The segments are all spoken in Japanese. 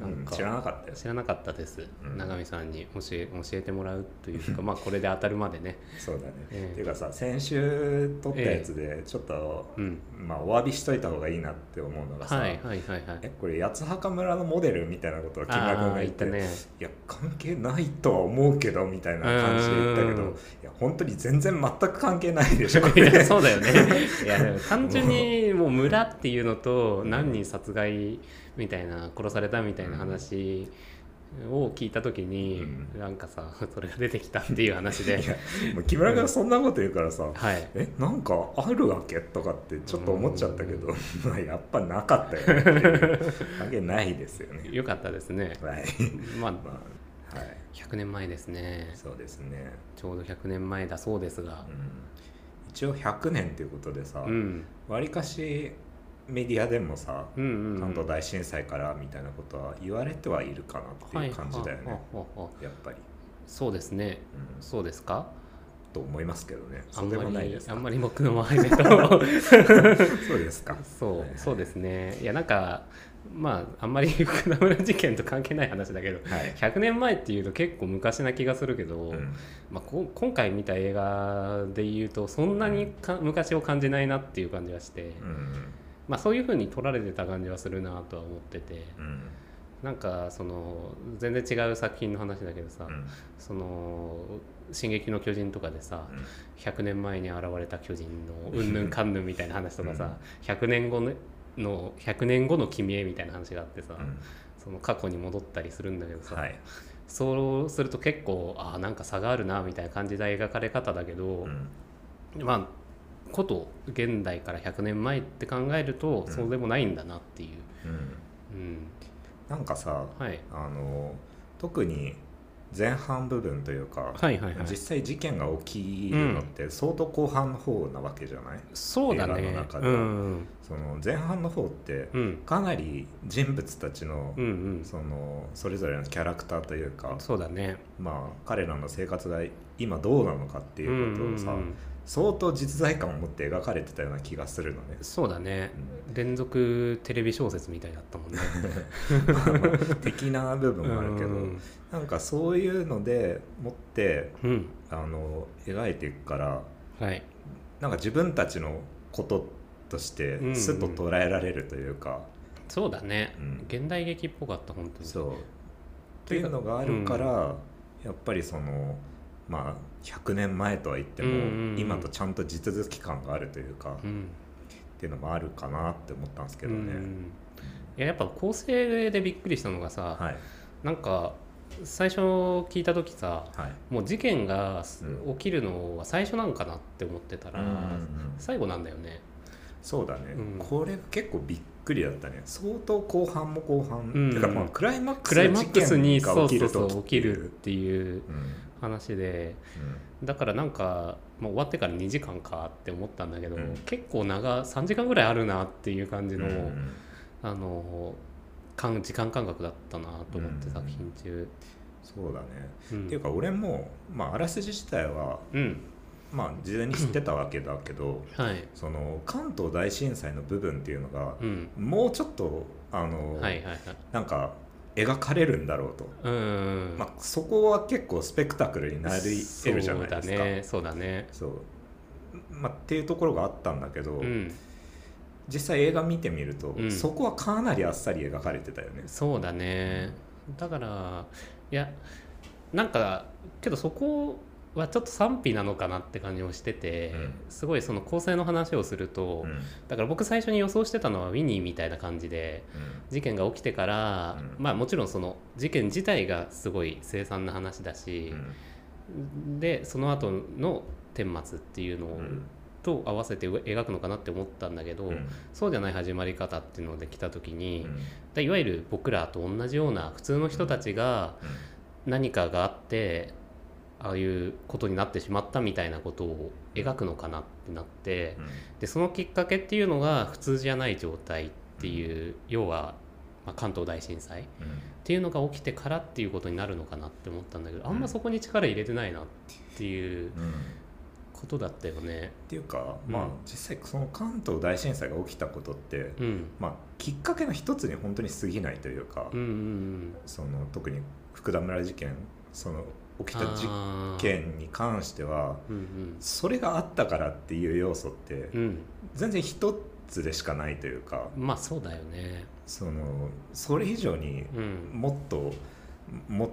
なんか。知らなかったよ。知らなかったです、うん。永見さんに教え教えてもらうというかまあこれで当たるまでね。そうだね、ええ。っていうかさ先週撮ったやつでちょっと、うん。まあお詫びしといた方がいいなって思うのがさ、はいはいはいはい。えこれ八幡村のモデルみたいなことを木村が言ってたね。いや関係ないとは思うけどみたいな感じで言ったけどうん。いや本当に全然全く関係ないでしょ。そうだよね。いや単純にもう村っていうのと何人殺害みたいな殺されたみたいな話を聞いた時に、うなんかさそれが出てきたっていう話で。木村君がそんなこと言うからさ、はい。えなんかあるわけ？とかってちょっと思っちゃったけど、まあやっぱなかったよね。っていう関係ないですよね。よかったですね。はい。まあ まあはい。100年前ですね。そうですね、ちょうど100年前だそうですが。うん、一応100年っていうことでさうん。わり、かしメディアでもさうんうんうん。関東大震災からみたいなことは言われてはいるかなっていう感じだよね、やっぱり、そうですね。うん、そうですか？と思いますけどね。あんでまもないですか？りあんまり僕の周りだとそうですか？そはい。うそうですね。いやなんかまああんまり福田村事件と関係ない話だけどはい、100年前っていうと結構昔な気がするけど、うん。まあ、こ今回見た映画で言うとそんなにか昔を感じないなっていう感じがして、うんまあ、そういう風に撮られてた感じはするなとは思ってて。うん。なんかその全然違う作品の話だけどさ、うん。その「進撃の巨人」とかでさ、100年前に現れた巨人のうん。ぬんかんぬんみたいな話とかさ、100年後のの100年後の君へみたいな話があってさ、うん。その過去に戻ったりするんだけどさ、はい、そうすると結構あーなんか差があるなみたいな感じで描かれ方だけどう、ん。まあこと現代から100年前って考えるとうん。そうでもないんだなっていう、うん。うん。なんかさはい、あの特に前半部分というか、はいはいはい。実際事件が起きるのって相当後半の方なわけじゃない、そうだね。映画の中うではん。その前半の方ってうん。かなり人物たちの、うんうん。そのそれぞれのキャラクターというか、そうだね。まあ彼らの生活が今どうなのかっていうことをさ、うんうんうん相当実在感を持って描かれてたような気がするのね。そうだね。連続テレビ小説みたいだったもんね。的な部分もあるけど、うん。なんかそういうのでもってうん。あの描いていくからはい。なんか自分たちのこととしてうんうん。すっと捉えられるというか、そうだね、うん。現代劇っぽかった本当に。そう。っていうのがあるから、やっぱりそのまあ100年前とは言っても、今とちゃんと地続き感があるというか、っうん。ていうのもあるかなって思ったんですけどね。うんいややっぱ構成でびっくりしたのがさ、はい。なんか最初聞いた時さはい。もう事件がうん。起きるのは最初なんかなって思ってたら、最後なんだよね。そうだね、うん。これ結構びっくりだったね。相当後半も後半、うん。てかまあクライマックスに起きる時起きるっていううん話でだからなんか、まあ、終わってから2時間かって思ったんだけど、うん。結構長3時間ぐらいあるなっていう感じの、うんうんあの間時間感覚だったなと思って、うん。作品中。そうだね、うん。っていうか俺も、まあ、あらすじ自体は、うん。まあ、事前に知ってたわけだけどはい。その関東大震災の部分っていうのがうん。もうちょっとあの、はいはいはい。なんか描かれるんだろうと、うん。まあ、そこは結構スペクタクルになり得るじゃないですか。そうだね。そうだね。そう。まあ、っていうところがあったんだけど、うん。実際映画見てみると、うん。そこはかなりあっさり描かれてたよね。そうだね。だからいやなんかけどそこはちょっと賛否なのかなって感じもしてて、うん。すごいその構成の話をすると、うん。だから僕最初に予想してたのはウィニーみたいな感じで事件が起きてから、うん。まあもちろんその事件自体がすごい凄惨な話だうし、ん。でその後の顛末っていうのを、うん。と合わせて描くのかなって思ったんだけど、うん。そうじゃない始まり方っていうので来た時に、うん。だいわゆる僕らと同じような普通の人たちが何かがあってああいうことになってしまったみたいなことを描くのかなってなってうん。でそのきっかけっていうのが普通じゃない状態っていう要は、まあ、関東大震災っていうのが起きてからっていうことになるのかなって思ったんだけどあんまそこに力入れてないなっていううん。うんことだったよね。っていうか、うん。まあ実際その関東大震災が起きたことって、うん。まあ、きっかけの一つに本当に過ぎないというか、うんうん。その特に福田村事件その起きた事件に関してはうんそれがあったからっていう要素ってうん。うん全然一つでしかないというかまあそうだよね。そのそれ以上にうん、もっと持っ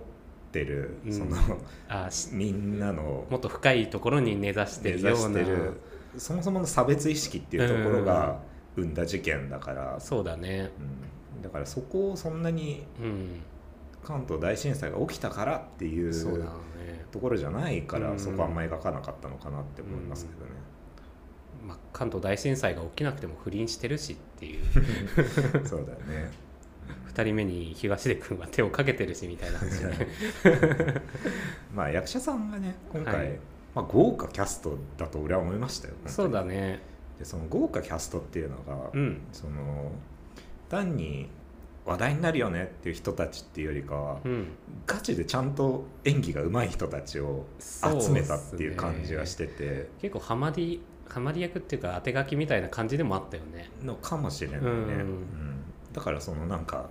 てるうん。その、あしみんなのもっと深いところに根ざしてるような。そもそもの差別意識っていうところが生んだ事件だから、そうだね。うん。だからそこをそんなにうん、関東大震災が起きたからっていう。ところじゃないから、うんそこはあんまり描かなかったのかなって思いますけどね。まあ、関東大震災が起きなくても不倫してるしっていう そうだよね。2人目に東出君は手をかけてるしみたいな話ね まあ役者さんがね今回、はいまあ、豪華キャストだと俺は思いましたよ。そうだねでその豪華キャストっていうのが、うんその単に話題になるよねっていう人たちっていうよりかは、うん。ガチでちゃんと演技が上手い人たちを集めたっていう感じがしてて、結構ハマりハマり役っていうか当て書きみたいな感じでもあったよね。のかもしれないね、うん。うん。だからそのなんか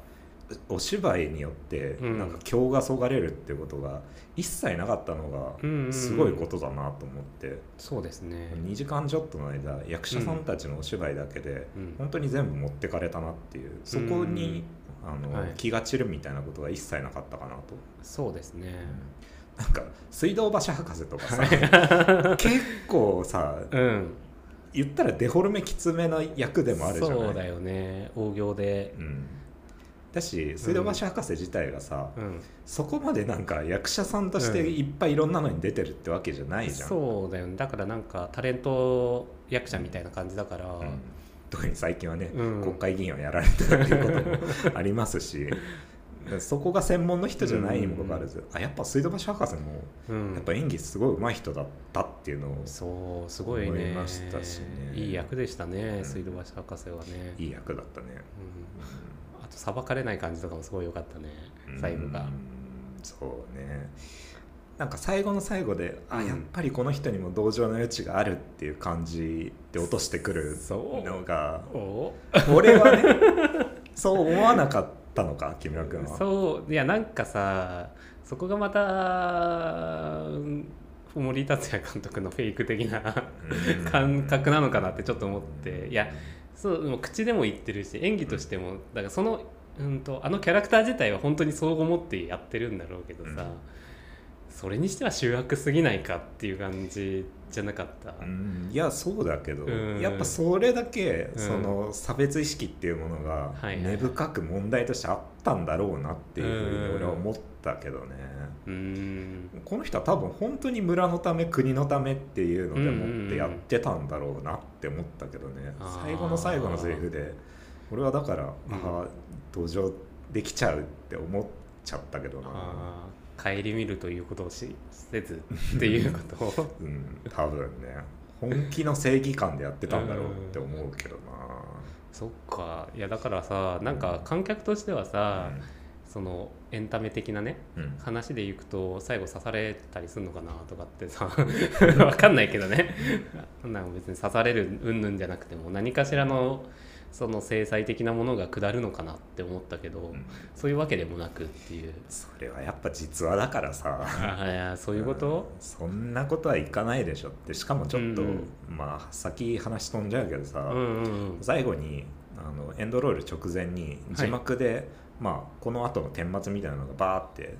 お芝居によってうん。なんか今日がそがれるっていうことが一切なかったのがすごいことだなと思って、そうですね。2時間ちょっとの間役者さんたちのお芝居だけでうん。本当に全部持ってかれたなっていう。そこにあの、はい。気が散るみたいなことが一切なかったかなと。そうですね。なんか水道橋博士とかさ 結構さうん。言ったらデフォルメきつめの役でもあるじゃない？そうだよね。大行で。うん、だし水道橋博士自体がさ、うん。そこまでなんか役者さんとしていっぱいいろんなのに出てるってわけじゃないじゃん、そうだよね。だからなんかタレント役者みたいな感じだから、うん特に最近はね、うん。国会議員をやられてるっていうこともありますし そこが専門の人じゃないにもかかわらず、あやっぱ水道橋博士もうん。やっぱ演技すごい上手い人だったっていうのをそうすごいね。思いましたしね。いい役でしたね、うん。水道橋博士はね、いい役だったね、うん、あと裁かれない感じとかもすごい良かったねうん。最後が。うんそうねなんか最後の最後で、あうん。やっぱりこの人にも同情の余地があるっていう感じで落としてくるのがお？俺はね そう思わなかったのか木村君は。そう。いやなんかさそこがまたうん森達也監督のフェイク的なうん。感覚なのかなってちょっと思って。いやそうもう口でも言ってるし演技としてもだからその、うん、とあのキャラクター自体は本当にそう思ってやってるんだろうけどさ、うんそれにしては醜悪すぎないかっていう感じじゃなかった、うんいやそうだけど、うん。やっぱそれだけ、うん。その差別意識っていうものが根深く問題としてあったんだろうなっていうふうにうん俺は思ったけどね、うーん。この人は多分本当に村のため国のためっていうのでもってやってたんだろうなって思ったけどね、最後の最後のセリフで俺はだから、うん。ああ同情できちゃうって思っちゃったけどな、顧みるということをしせずっていうことを。うん、多分ね。本気の正義感でやってたんだろうって思うけどな、そっか。いやだからさなんか観客としてはさ、そのエンタメ的なねうん。うん話でいくと最後刺されたりするのかなとかってさ わかんないけどね。なん別に刺される云々じゃなくても何かしらのその制裁的なものが下るのかなって思ったけど、ん。そういうわけでもなくっていう。それはやっぱ実話だからさ。あいやそういうこと、うん。そんなことはいかないでしょってしかもちょっと、うんまあ先話飛んじゃうけどさ、うんうんうん。最後にあのエンドロール直前に字幕で、まあ、この後の顛末みたいなのがバーって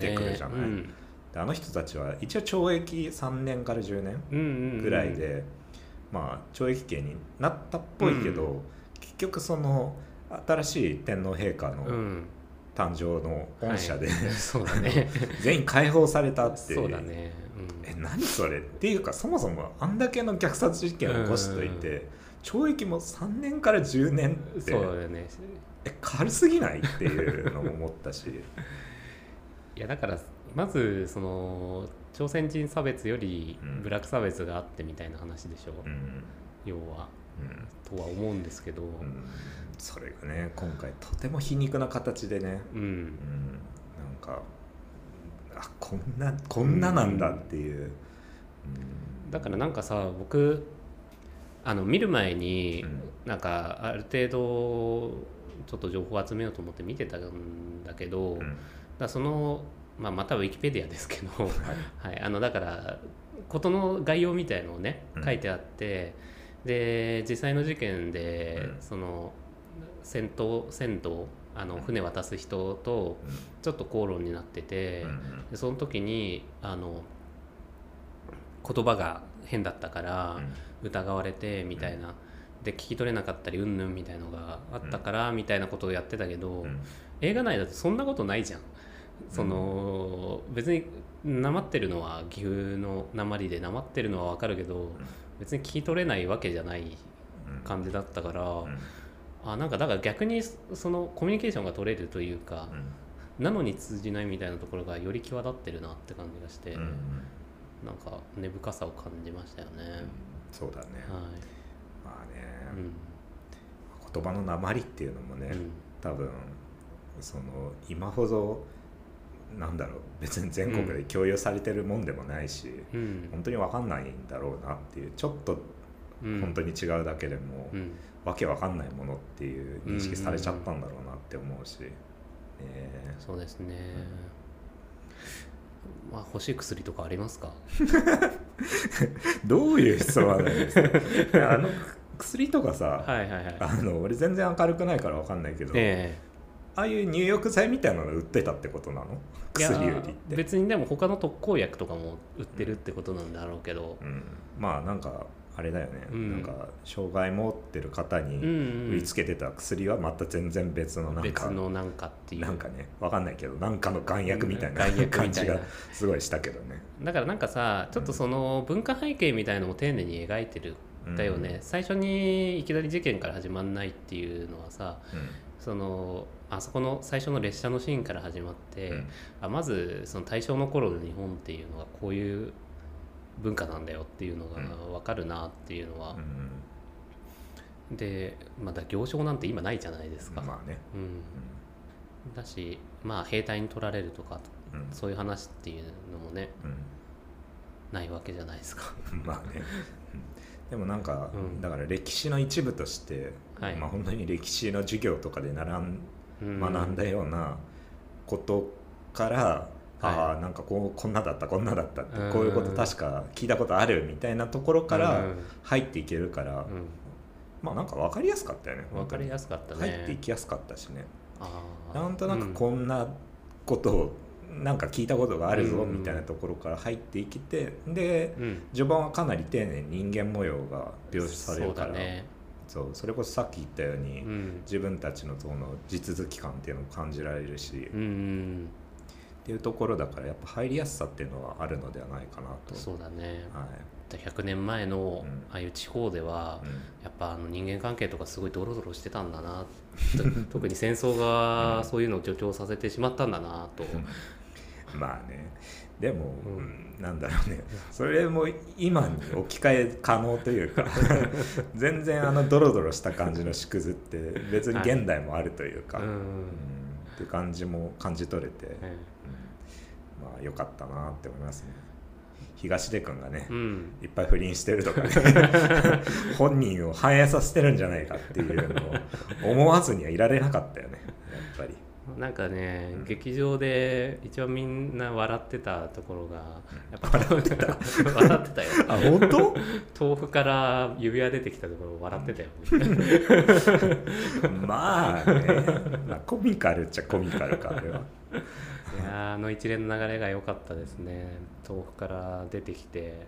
出てくるじゃない？うん。であの人たちは一応懲役3年から10年うんうんうん。ぐらいで、まあ、懲役刑になったっぽいけど、結局その新しい天皇陛下のうん。誕生の恩赦で、はい。そうだね。全員解放されたってそうだね、うん。え何それ？っていうかそもそもあんだけの虐殺事件を起こしといて、懲役も3年から10年ってそうだよね。え軽すぎない？っていうのも思ったし、いやだからまずその朝鮮人差別よりうんブラック差別があってみたいな話でしょ、うん。要はうん。とは思うんですけど。うん。それがね今回とても皮肉な形でね、うん、うん、なんかあこんなこんななんだっていう、だからなんかさ僕あの見る前に、うん。なんかある程度ちょっと情報を集めようと思って見てたんだけど、うん。だその、まあ、またウィキペディアですけど、はい、あのだから事の概要みたいのをねうん。書いてあって、で実際の事件で、うん。その戦闘船頭あのうん。船渡す人とちょっと口論になってて、うんでその時にあの言葉が変だったから疑われてみたいな、で聞き取れなかったりうんぬんみたいのがあったからみたいなことをやってたけど、映画内だとそんなことないじゃん。その別になまってるのは岐阜の鉛でなまってるのは分かるけど別に聞き取れないわけじゃないうん感じだったから、うん。あなんかだから逆にそのコミュニケーションが取れるというか、なのに通じないみたいなところがより際立ってるなって感じがして、うんうん。なんか根深さを感じましたよね。そうだね、はまあね、い、うん。言葉の鉛っていうのもね、うん。多分その今ほどなんだろう。別に全国で共有されてるもんでもないし、うん。本当に分かんないんだろうなっていうちょっとうん。本当に違うだけでも、うん。わけわかんないものっていう認識されちゃったんだろうなって思うし、ねそうですね。まあ欲しい薬とかありますか？どういう質問なんですか？あの薬とかさ、はいはいはい。あの俺全然明るくないから分かんないけど、えああいう入浴剤みたいなの売ってたってことなの？薬売りって、別にでも他の特効薬とかも売ってるってことなんだろうけど、うん、まあなんかあれだよね、うん。なんか障害持ってる方にうんうん売りつけてた薬はまた全然別のなん別か、のなんかっていう。なんかね。分かんないけどなんかの眼薬みたいな感じがすごいしたけどね。だからなんかさちょっとその文化背景みたいのも丁寧に描いてる。んだよね、最初にいきなり事件から始まんないっていうのはさうん。そのあそこの最初の列車のシーンから始まって、うん。あまずその大正の頃の日本っていうのがこういう文化なんだよっていうのがうん。分かるなっていうのは。う、んでまだ行商なんて今ないじゃないですか、まあね、うん、だしまあ兵隊に取られるとかそういう話っていうのもねうん。ないわけじゃないですか。まあね、うん。でもなんか、うん。だから歴史の一部として、はい。まあ本当に歴史の授業とかで習んうん学んだようなことから、ああなんかこうこんなだったこんなだったって、うん。こういうこと確か聞いたことあるみたいなところからうん。入っていけるから、うまあなんか分かりやすかったよね。ん、分かりやすかったね。入っていきやすかったしね。なんとなくこんなことをなんか聞いたことがあるぞうん。みたいなところから入っていけてでうん、うん。序盤はかなり丁寧に人間模様が描写されるからそうだね、そうそれこそさっき言ったように、うん、自分たちのその地続き感っていうのを感じられるし、っうんうん。ていうところだからやっぱ入りやすさっていうのはあるのではないかなと。そうだね。はい。100年前のうん。ああいう地方では、うん。やっぱあの人間関係とかすごいドロドロしてたんだなと 特に戦争がそういうのを助長させてしまったんだなと、まあねでも、うん。うんなんだろうね。それも今に置き換え可能というか 全然あのドロドロした感じの縮図って別に現代もあるというか、うん。うんって感じも感じ取れて、えうん。まあ良かったなって思いますね。東出君がねえ、うん。いっぱい不倫してるとかね 本人を反映させてるんじゃないかっていうのを思わずにはいられなかったよねなんかね、うん。劇場で一番みんな笑ってたところがやっぱ笑ってた。笑ってたよ。あ本当？豆腐から指輪出てきたところ笑ってたよ、まあね、まあ、コミカルっちゃコミカルかあれは。いやーあの一連の流れが良かったですね。豆腐から出てきて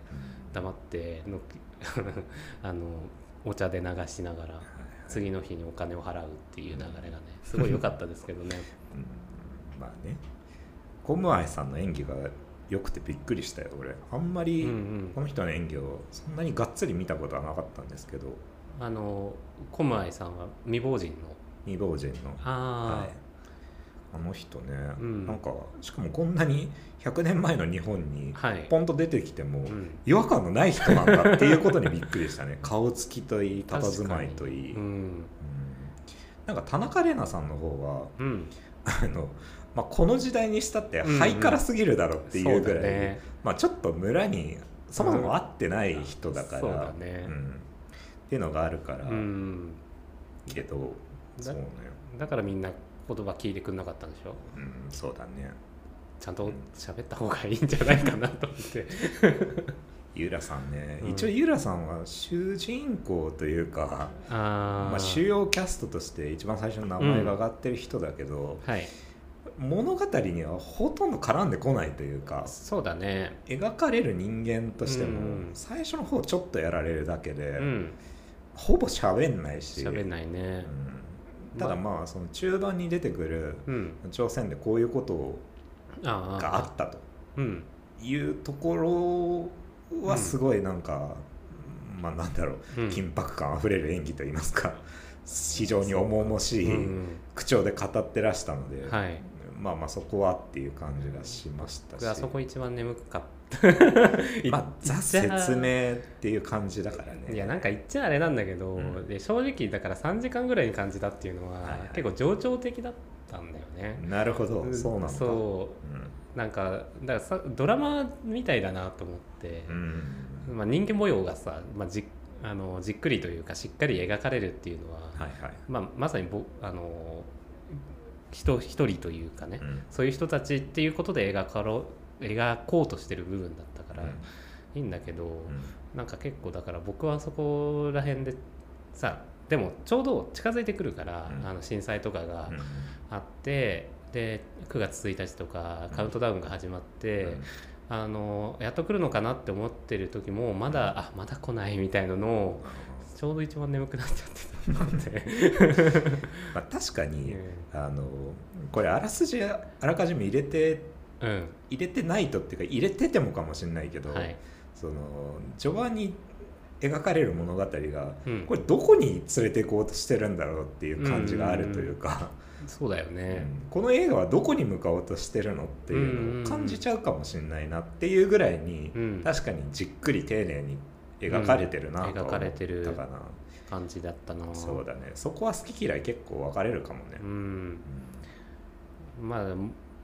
黙ってのあのお茶で流しながら次の日にお金を払うっていう流れがねすごい良かったですけどね。うん。まあね。コムアイさんの演技が良くてびっくりしたよ俺。あんまりこの人の演技をそんなにがっつり見たことはなかったんですけど。あのコムアイさんは未亡人の。未亡人の、ああ、はい、あの人ね、うん。なんかしかもこんなに100年前の日本にはい。ポンと出てきても、うん。違和感のない人なんだっていうことにびっくりしたね。顔つきといい佇まいといい、うん。うん。なんか田中玲奈さんの方うん。はあの、まあ、この時代にしたってうんうん。ハイカラすぎるだろっていうぐらい、そうだね。まあ、ちょっと村にそもそも会ってない人だから、そうだね。うん。っていうのがあるから、うん。けどだそうね、だからみんな言葉聞いてくんなかったんでしょ？うん、そうだねちゃんと喋った方がいいんじゃないかなと思って。ゆうらさんね、うん。一応ゆうらさんは主人公というか、あー。まあ、主要キャストとして一番最初の名前が上がってる人だけど、はい。物語にはほとんど絡んでこないというかそうだね。描かれる人間としても、うん。最初の方ちょっとやられるだけで、うん。ほぼ喋んないし。喋んないね。うん。ただまあその中盤に出てくるうん。朝鮮でこういうことああがあったと。うん。いうところはすごいなんか、まあなんだろう、うん。緊迫感あふれる演技といいますか非常に重々しいうん。口調で語ってらしたので、はい。まあまあそこはっていう感じがしましたし。僕あそこ一番眠かった。まあザ説明っていう感じだからね。いやなんか言っちゃあれなんだけど、うん。で正直だから3時間ぐらいに感じたっていうのは、はいはい。結構情緒的だったんだよね。なるほど。そうなんだ。そう。なんかだからさドラマみたいだなと思って。う、ん、うん。まあ、人間模様がさ、まあ、じあのじっくりというかしっかり描かれるっていうのは、はいはい、まあ、まさにぼあの人一人というかね、うん。そういう人たちっていうことで描かろ描こうとしてる部分だったから、うん。いいんだけど、うん。なんか結構だから僕はそこら辺でさでもちょうど近づいてくるから、うん。あの震災とかがうん。あって、で9月1日とかカウントダウンが始まって、うん。あのやっと来るのかなって思ってる時もまだあまだ来ないみたいなのをちょうど一番眠くなっちゃってたので、まあ、確かに、うん。あのこれあらすじあらかじめ入れてうん。入れてないとっていうか入れててもかもしれないけど、はい。その序盤に描かれる物語がうん。これどこに連れて行こうとしてるんだろうっていう感じがあるというか、そうだよね、うん。この映画はどこに向かおうとしてるのっていうのを感じちゃうかもしれないなっていうぐらいに、うん。確かにじっくり丁寧に描かれてるなうんとは思描かれてるったかな、感じだったな。そうだね。そこは好き嫌い結構分かれるかもね、うん。まあ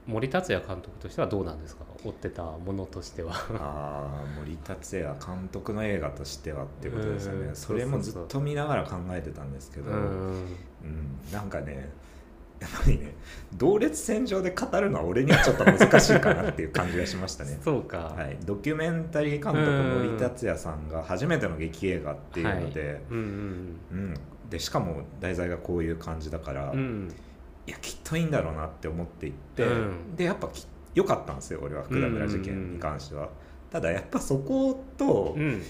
森達也監督としてはどうなんですか？追ってたものとしては。ああ森達也監督の映画としてはっていうことですよね、うんそれもずっと見ながら考えてたんですけど、ううんんなんかねやっぱりね同列線上で語るのは俺にはちょっと難しいかなっていう感じがしましたね。そうか、はい、ドキュメンタリー監督うん森達也さんが初めての劇映画っていうので,、うんうんうん、でしかも題材がこういう感じだから、いうんうんやきっといいんだろうなって思っていって、うん。でやっぱき良かったんですよ俺は福田村事件に関しては、ただやっぱそこと、うん。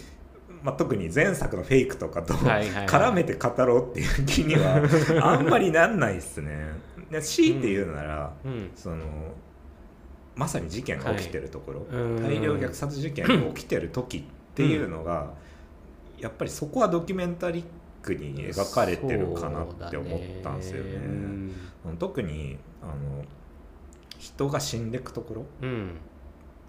まあ、特に前作のフェイクとかとはいはいはい。絡めて語ろうっていう気には あんまりなんないっすね。で強いて言うなら、うん。そのまさに事件が起きてるところ、うん。大量虐殺事件が起きてる時っていうのが、やっぱりそこはドキュメンタリックに描かれてるかなって思ったんですよね。ね。特にあの人が死んでいくところうん。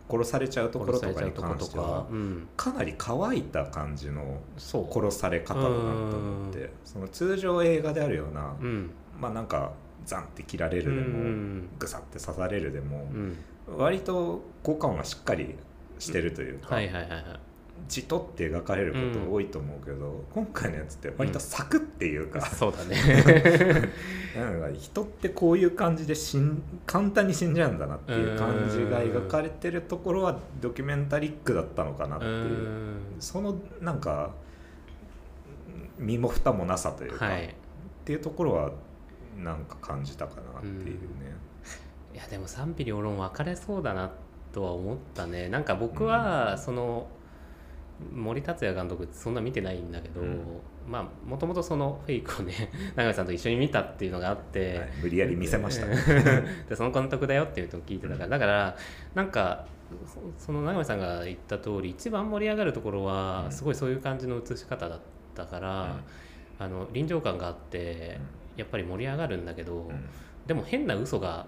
殺されちゃうところとかに関してはうんかなり乾いた感じの殺され方だなと思ってその通常映画であるような、うん。まあなんかザンって切られうるでも、ん。ぐさって刺されるでもう、ん。割と効果音がしっかりしてるというか、はいはいはいはいじとって描かれること多いと思うけど、今回のやつって割とサクっていうか、そうだね。なんか人ってこういう感じで死ん簡単に死んじゃうんだなっていう感じが描かれてるところはドキュメンタリックだったのかなってういう、ん。そのなんか身も蓋もなさというか、っはい。ていうところはなんか感じたかなっていうね。いやでも賛否両論分かれそうだなとは思ったね。なんか僕はその森達也監督ってそんな見てないんだけど、うん。まあもともとそのフェイクをね 永井さんと一緒に見たっていうのがあって、はい。無理やり見せましたね。でその監督だよっていうのを聞いてたから。だからなんかそその永井さんが言った通り一番盛り上がるところはうん。すごいそういう感じの映し方だったから、あの臨場感があってやっぱり盛り上がるんだけど、うん。でも変な嘘が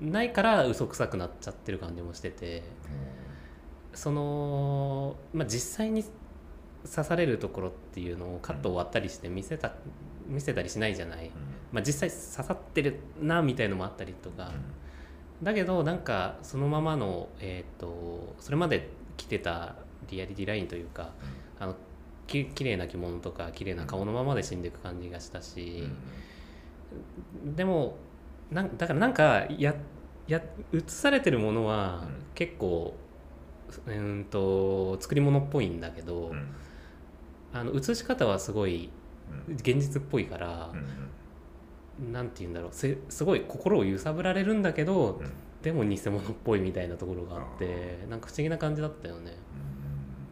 ないから嘘くさくなっちゃってる感じもしててその、まあ、実際に刺されるところっていうのをカット終わったりして見せた見せたりしないじゃない、まあ、実際刺さってるなみたいのもあったりとか、だけどなんかそのままの、えー、とそれまで着てたリアリティラインというかあのき綺麗な着物とか綺麗な顔のままで死んでいく感じがしたし、でもなんだからなんかやや映されてるものはうん。結構、うーんと作り物っぽいんだけど、うん。あの映し方はすごいうん。現実っぽいからう、んなんて言うんだろうせすごい心を揺さぶられるんだけど、うん。でも偽物っぽいみたいなところがあってなんか不思議な感じだったよね。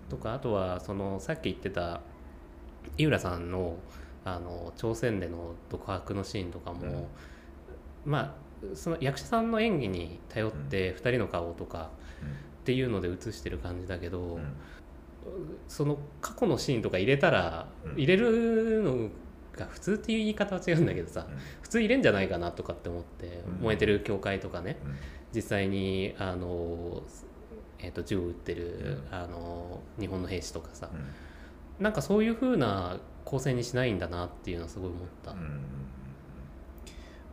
とかあとはそのさっき言ってた井浦さんのあの朝鮮での独白のシーンとかも、まあその役者さんの演技に頼って2人の顔とかっていうので映してる感じだけど、うん。うんその過去のシーンとか入れたら、うん。入れるのが普通っていう言い方は違うんだけどさ、普通入れんじゃないかなとかって思って、うん。燃えてる教会とかねうん。実際にあの、えー、と銃を撃ってる、うん。あの日本の兵士とかさ、うん。なんかそういう風な構成にしないんだなっていうのはすごい思った。うん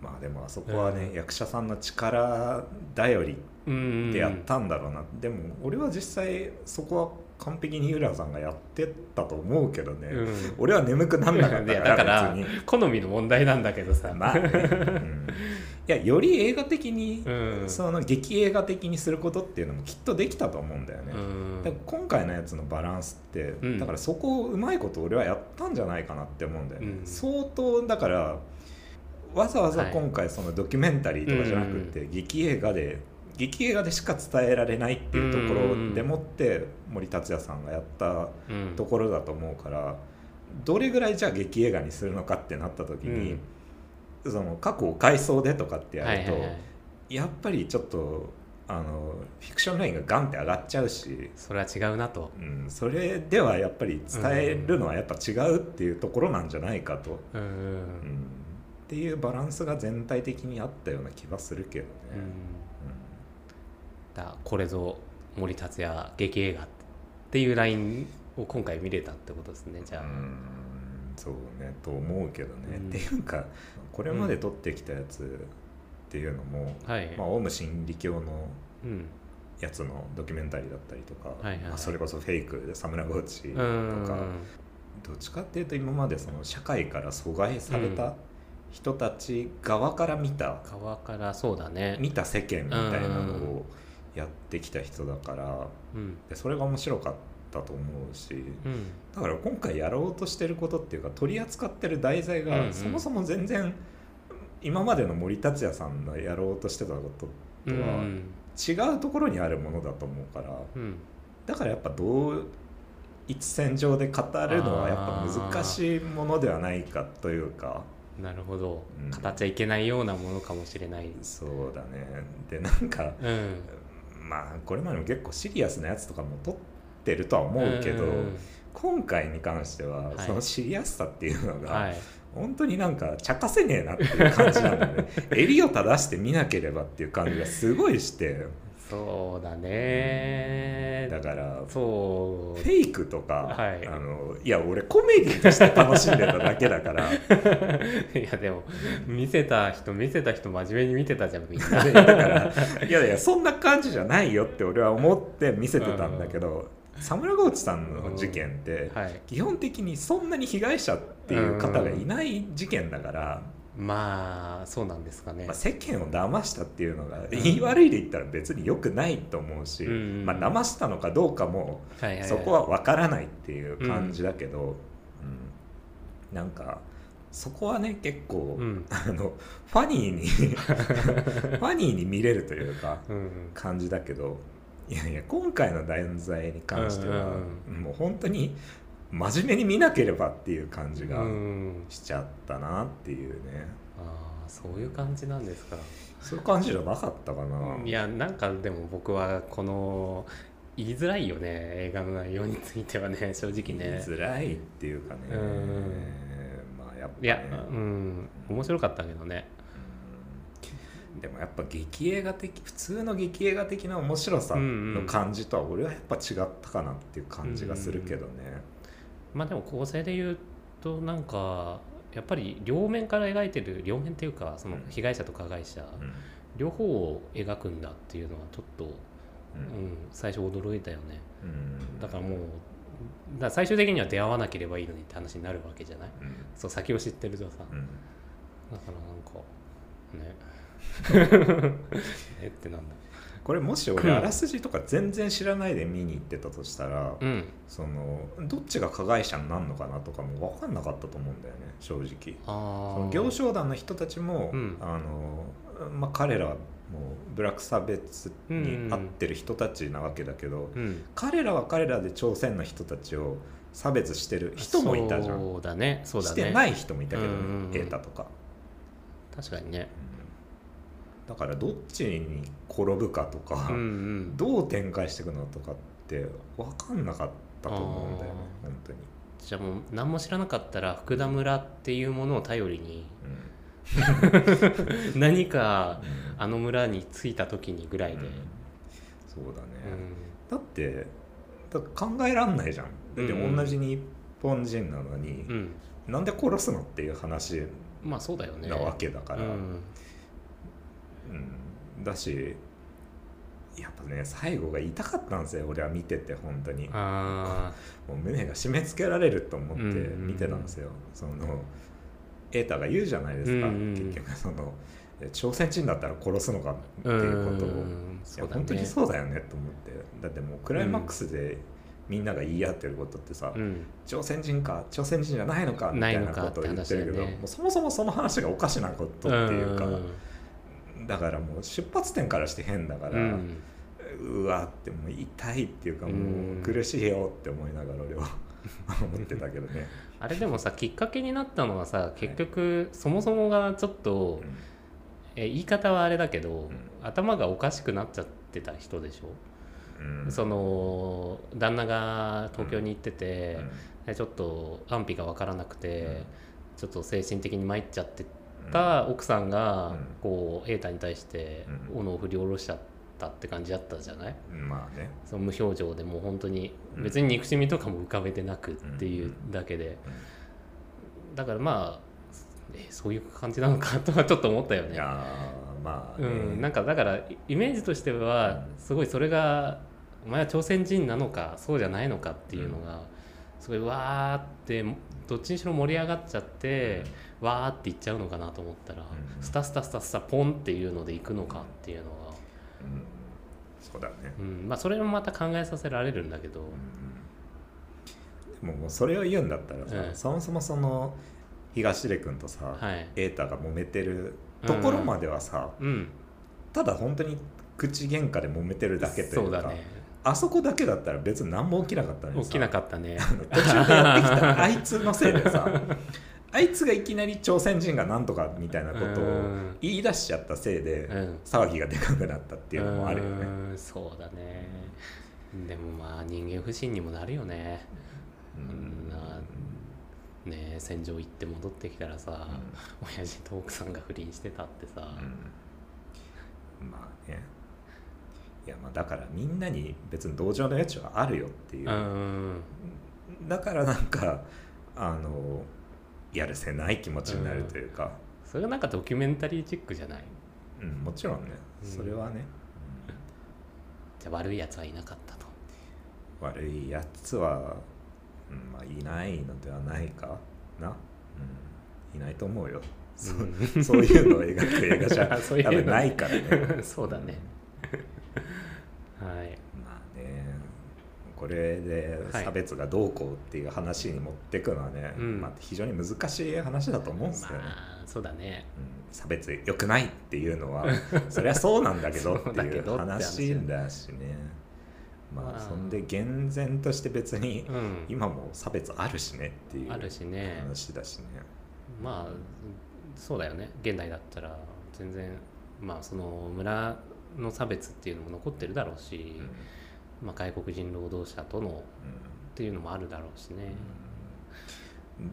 まあでもあそこはね、うん。役者さんの力頼りうんでやったんだろうな、でも俺は実際そこは完璧に浦さんがやってたと思うけどね、うん。俺は眠くなんなかっいたか やだからら別に好みの問題なんだけどさ、まあ。ね、うん。いやより映画的に、うん。その劇映画的にすることっていうのもきっとできたと思うんだよね、うん。今回のやつのバランスって、うん。だからそこをうまいこと俺はやったんじゃないかなって思うんだよね、うん。相当だからわざわざ今回そのドキュメンタリーとかじゃなくて、劇映画で劇映画でしか伝えられないっていうところでもって森達也さんがやったうん。ところだと思うからどれぐらいじゃあ劇映画にするのかってなった時に、その過去を回想でとかってやると、はいはいはい。やっぱりちょっとあのフィクションラインがガンって上がっちゃうし。それは違うなと。うん、それではやっぱり伝えるのはやっぱ違うっていうところなんじゃないかと、うんうん。っていうバランスが全体的にあったような気はするけどね、うんだこれぞ森達也劇映画っていうラインを今回見れたってことですねじゃあ、うんそうねと思うけどね、うん。っていうかこれまで撮ってきたやつっていうのも、はい、まあ、オウム真理教のうん。やつのドキュメンタリーだったりとか、はいはいはい。まあそれこそフェイクでサムラゴーチとうん。かどっちかっていうと今までその社会から阻害された人たち側から見た、川からそうだね。見た世間みたいなのをやってきた人だからうん。でそれが面白かったと思うしうん。だから今回やろうとしてることっていうか取り扱ってる題材うんうん。がそもそも全然今までの森達也さんがやろうとしてたことうとはん。違うところにあるものだと思うからうん。だからやっぱ同一線上で語るのはやっぱ難しいものではないかというか。なるほど、うん。語っちゃいけないようなものかもしれない。そうだね。でなんかうんまあこれまでも結構シリアスなやつとかも撮ってるとは思うけど、ん今回に関してははい。そのシリアスさっていうのが、はい。本当になんか茶化せねえなっていう感じなんだね。襟を正して見なければっていう感じがすごいしてそうだね。だからそう。フェイクとか、はい。あのいや俺コメディとして楽しんでただけだから。いやでも見せた人見せた人真面目に見てたじゃんみんな。だからいやいやそんな感じじゃないよって俺は思って見せてたんだけどサムラゴーチさんの事件ってはい。基本的にそんなに被害者っていう方がいない事件だから、まあそうなんですかね、まあ、世間を騙したっていうのが言い悪いで言ったら別に良くないと思うし、うん。まあ、騙したのかどうかもそこは分からないっていう感じだけど、うん。なんかそこはね結構、うん。あのファニーに ファニーに見れるというか感じだけどいやいや今回の題材に関しては、うん。もう本当に真面目に見なければっていう感じがうん。しちゃったなっていうね、ああそういう感じなんですか。そういう感じじゃなかったかな、いやなんかでも僕はこの言いづらいよね映画の内容についてはね正直言いねづらいっていうかね、うん。まあやっぱ、ね、いやうん。面白かったけどね。でもやっぱ劇映画的普通の劇映画的な面白さの感じとは俺はやっぱ違ったかなっていう感じがするけどね、まあでも構成で言うとなんかやっぱり両面から描いてる両面っていうかその被害者と加害者、うん。両方を描くんだっていうのはちょっと、うん。うん最初驚いたよね。うん。だからもうだ最終的には出会わなければいいのにって話になるわけじゃない？うん。そう先を知ってるとさ、うん。だからなんかね。え ってなんだこれもし俺あらすじとか全然知らないで見に行ってたとしたら、うん。そのどっちが加害者になるのかなとかも分かんなかったと思うんだよね正直。その行商団の人たちも、うん。あのまあ、彼らはもうブラック差別に合ってる人たちなわけだけど、うん。彼らは彼らで朝鮮の人たちを差別してる人もいたじゃん、そうだねそうだね。してない人もいたけどね、うんうんうん。瑛太とか、確かにねだからどっちに転ぶかとか、うんうん。どう展開していくのとかって分かんなかったと思うんだよね本当に、じゃあもう何も知らなかったら福田村っていうものを頼りに 何かうん。あの村に着いた時にぐらいで、うん。そうだね、うだってだ考えらんないじゃん。だって同じ日本人なのに、ん、うん、なんで殺すのっていう話まあそうだよね。なわけだから、うんうん。だしやっぱね最後が痛かったんですよ俺は見てて本当に。あ もう胸が締め付けられると思って見てたんですよ、その瑛太が言うじゃないですか、うんうん結局そのえ朝鮮人だったら殺すのかってーいうことを、うんいや本当にそうだよねと思って。だってもうクライマックスでみんなが言い合ってることってさ、うん。朝鮮人か朝鮮人じゃないのかみたいなことを言ってるけど、ね。もうそもそもその話がおかしなことっていうか、んだからもう出発点からして変だから、ううんわってもう痛いっていうかもうんう苦しいよって思いながら俺は 思ってたけどね。あれでもさきっかけになったのはさ結局そもそもがちょっと、え言い方はあれだけど、頭がおかしくなっちゃってた人でしょ、うん。うんその旦那が東京に行っててうん、でちょっと安否が分からなくて、うん。ちょっと精神的に参っちゃってた奥さんが、うん。こう瑛太に対してうん。斧を振り下ろしちゃったって感じだったじゃない？うんまあね、その無表情でもう本当にうん。別に憎しみとかも浮かべてなくっていうだけで、だからまあえそういう感じなのかとはちょっと思ったよね。いやーまあね、うん、なんかだからイイメージとしてはうん。すごいそれがお前は朝鮮人なのかそうじゃないのかっていうのがすごいわーってどっちにしろ盛り上がっちゃってわーっていっちゃうのかなと思ったらうん。スタスタスタスタポンっていうのでいくのかっていうのが、うん。そうだね、うん。まあ、それもまた考えさせられるんだけど、でももうそれを言うんだったらさ、うん。そもそもその東出君とさ、はい。瑛太が揉めてるところまではさ、うん、ただ本当に口喧嘩で揉めてるだけというかそうだねあそこだけだったら別に何も起きなかった起きなかったね。途中でやってきたあいつのせいでさ。あいつがいきなり朝鮮人がなんとかみたいなことをうん。言い出しちゃったせいでうん。騒ぎがでかくなったっていうのもあるよね。うんそうだね。でもまあ人間不信にもなるよね。うんなねえ戦場行って戻ってきたらさ、親父と奥さんが不倫してたってさ、うん。まあねいやまあだからみんなに別に同情の余地はあるよっていう、うん。だからなんかあのやるせない気持ちになるというか、それがなんかドキュメンタリーチックじゃない？うんもちろんね。うん。それはね、じゃあ悪いやつはいなかったと。うん悪いやつは、うんまあ、いないのではないかな、うん、いないと思うよ。そ,、うん。うそういうのを描く映画じゃ 多分ないからね。そうだねはい。まあねこれで差別がどうこうっていう話に持ってくのはね、うん。まあ、非常に難しい話だと思うんですよね、まあそうだね。うん。差別良くないっていうのは そりゃそうなんだけど っていう話話だしね。ままあ。あそんで厳然として別にうん。今も差別あるしねっていう話だしね。まあそうだよね。現代だったら全然まあその村の差別っていうのも残ってるだろうし、まあ、外国人労働者とのっていうのもあるだろうしね、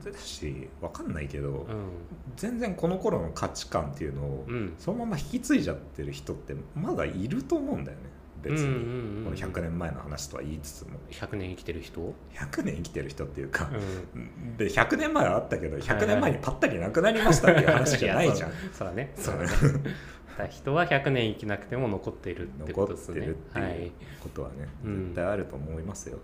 だし分かん。ないけど、うん。全然この頃の価値観っていうのを、うん。そのまま引き継いじゃってる人ってまだいると思うん。だよね別に、うん。うん。うん。うん。この100年前の話とは言いつつも100年生きてる人、うん、100年生きてる人っていうか、で100年前はあったけど100年前にパッタリなくなりましたっていう話じゃないじゃん。そうだねそうだねだから人は100年生きなくても残っているって残っことですね。てるってはいいうことはね、うん。絶対あると思いますよ。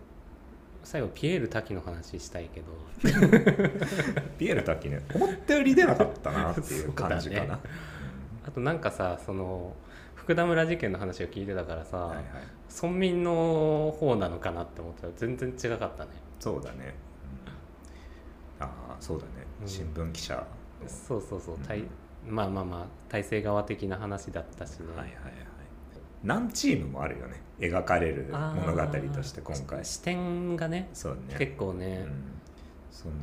最後ピエール滝の話したいけど。ピエール滝ね思ったより出なかったなっていう感じかな、ね。あとなんかさその福田村事件の話を聞いてたからさ、はいはい村民の方なのかなって思ったら全然違かったね。そうだね、うんああそうだね。うん。新聞記者の、そうそうそう、うん。体まあまあまあ体制側的な話だったしね、はいはいはい。何チームもあるよね。描かれる物語として今回。視点がねそうね。結構ね。うん。その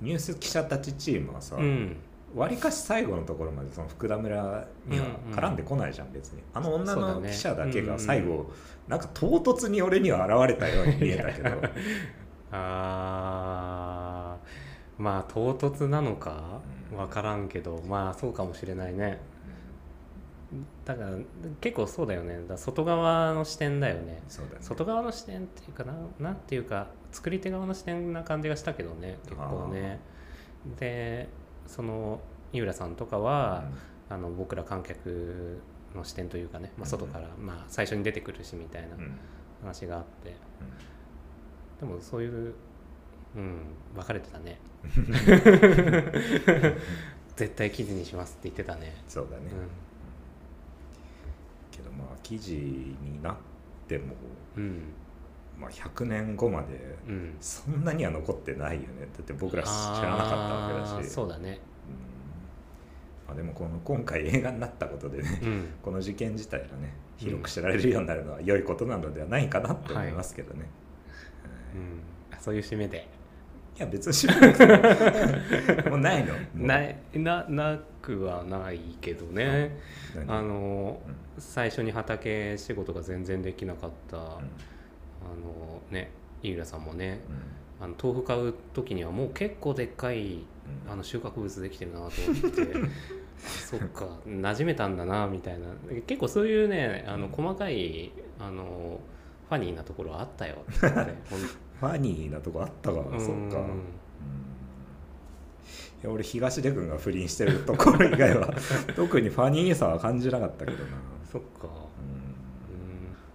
ニュース記者たちチームはさ、うん、わりかし最後のところまでその福田村には絡んでこないじゃん別に。あの女の記者だけがうんうん最後、なんか唐突に俺には現れたように見えたけど。あー。まあ唐突なのか？うん分からんけどまあそうかもしれないね。だから結構そうだよね。だ外側の視点だよね。ね。外側の視点っていうかななんていうか作り手側の視点な感じがしたけどね結構ね。でその井浦さんとかは、あの僕ら観客の視点というかね、まあ、外から、まあ、最初に出てくるしみたいなうん。うん話があって、でもそういううん分かれてたね。絶対記事にしますって言ってたね。そうだね、うけどまあ記事になっても、んうん。まあ、100年後までうん。そんなには残ってないよね。だって僕ら知らなかったわけだし。そうだね。うん。まあ、でもこの今回映画になったことでねうん。この事件自体がね広く知られるようになるのは良いことなのではないかなって思いますけどね、はい。うん、そういう締めでいや別に知らなくても。もうないの？ない。ななくはないけどね。何？あのうん。最初に畑仕事が全然できなかった、うん。あのね井浦さんもねうん。あの豆腐買う時にはもう結構でっかいうん。あの収穫物できてるなと思って。そっか馴染めたんだなみたいな。結構そういうねあの細かいあのファニーなところはあったよ。ってファニーなとこあったかうん。そっか。うん。いや俺東出君が不倫してるところ以外は 特にファニーさは感じなかったけどな。そっか。うん。うん、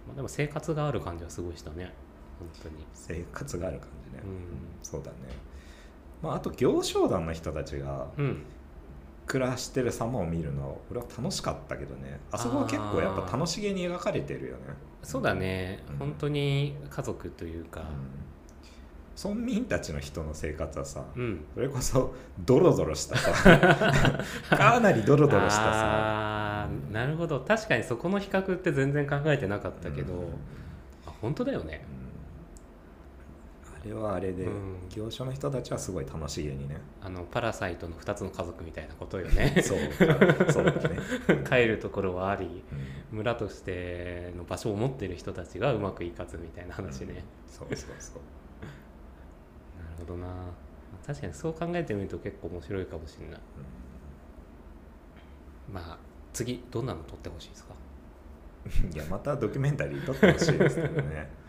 まあ、でも生活がある感じはすごいしたね本当に。生活がある感じね、うん。そうだね。まああと行商団の人たちがうん。暮らしてる様を見るの俺は楽しかったけどね。あそこは結構やっぱ楽しげに描かれてるよね。そうだね、うん。本当に家族というかうん、村民たちの人の生活はさ、うん、それこそドロドロしたさ。かなりドロドロしたさ。なるほど。確かにそこの比較って全然考えてなかったけど、うん。あ本当だよね。あれはあれで、うん。業者の人たちはすごい楽しげにね。あのパラサイトの2つの家族みたいなことよね。そう。そうだね、帰るところはありうん。村としての場所を持ってる人たちがうまくいかずみたいな話ね、そうそうそうほどな。確かにそう考えてみると結構面白いかもしれない。まあ次どんなの撮ってほしいですか？いやまたドキュメンタリー撮ってほしいですけどね、うん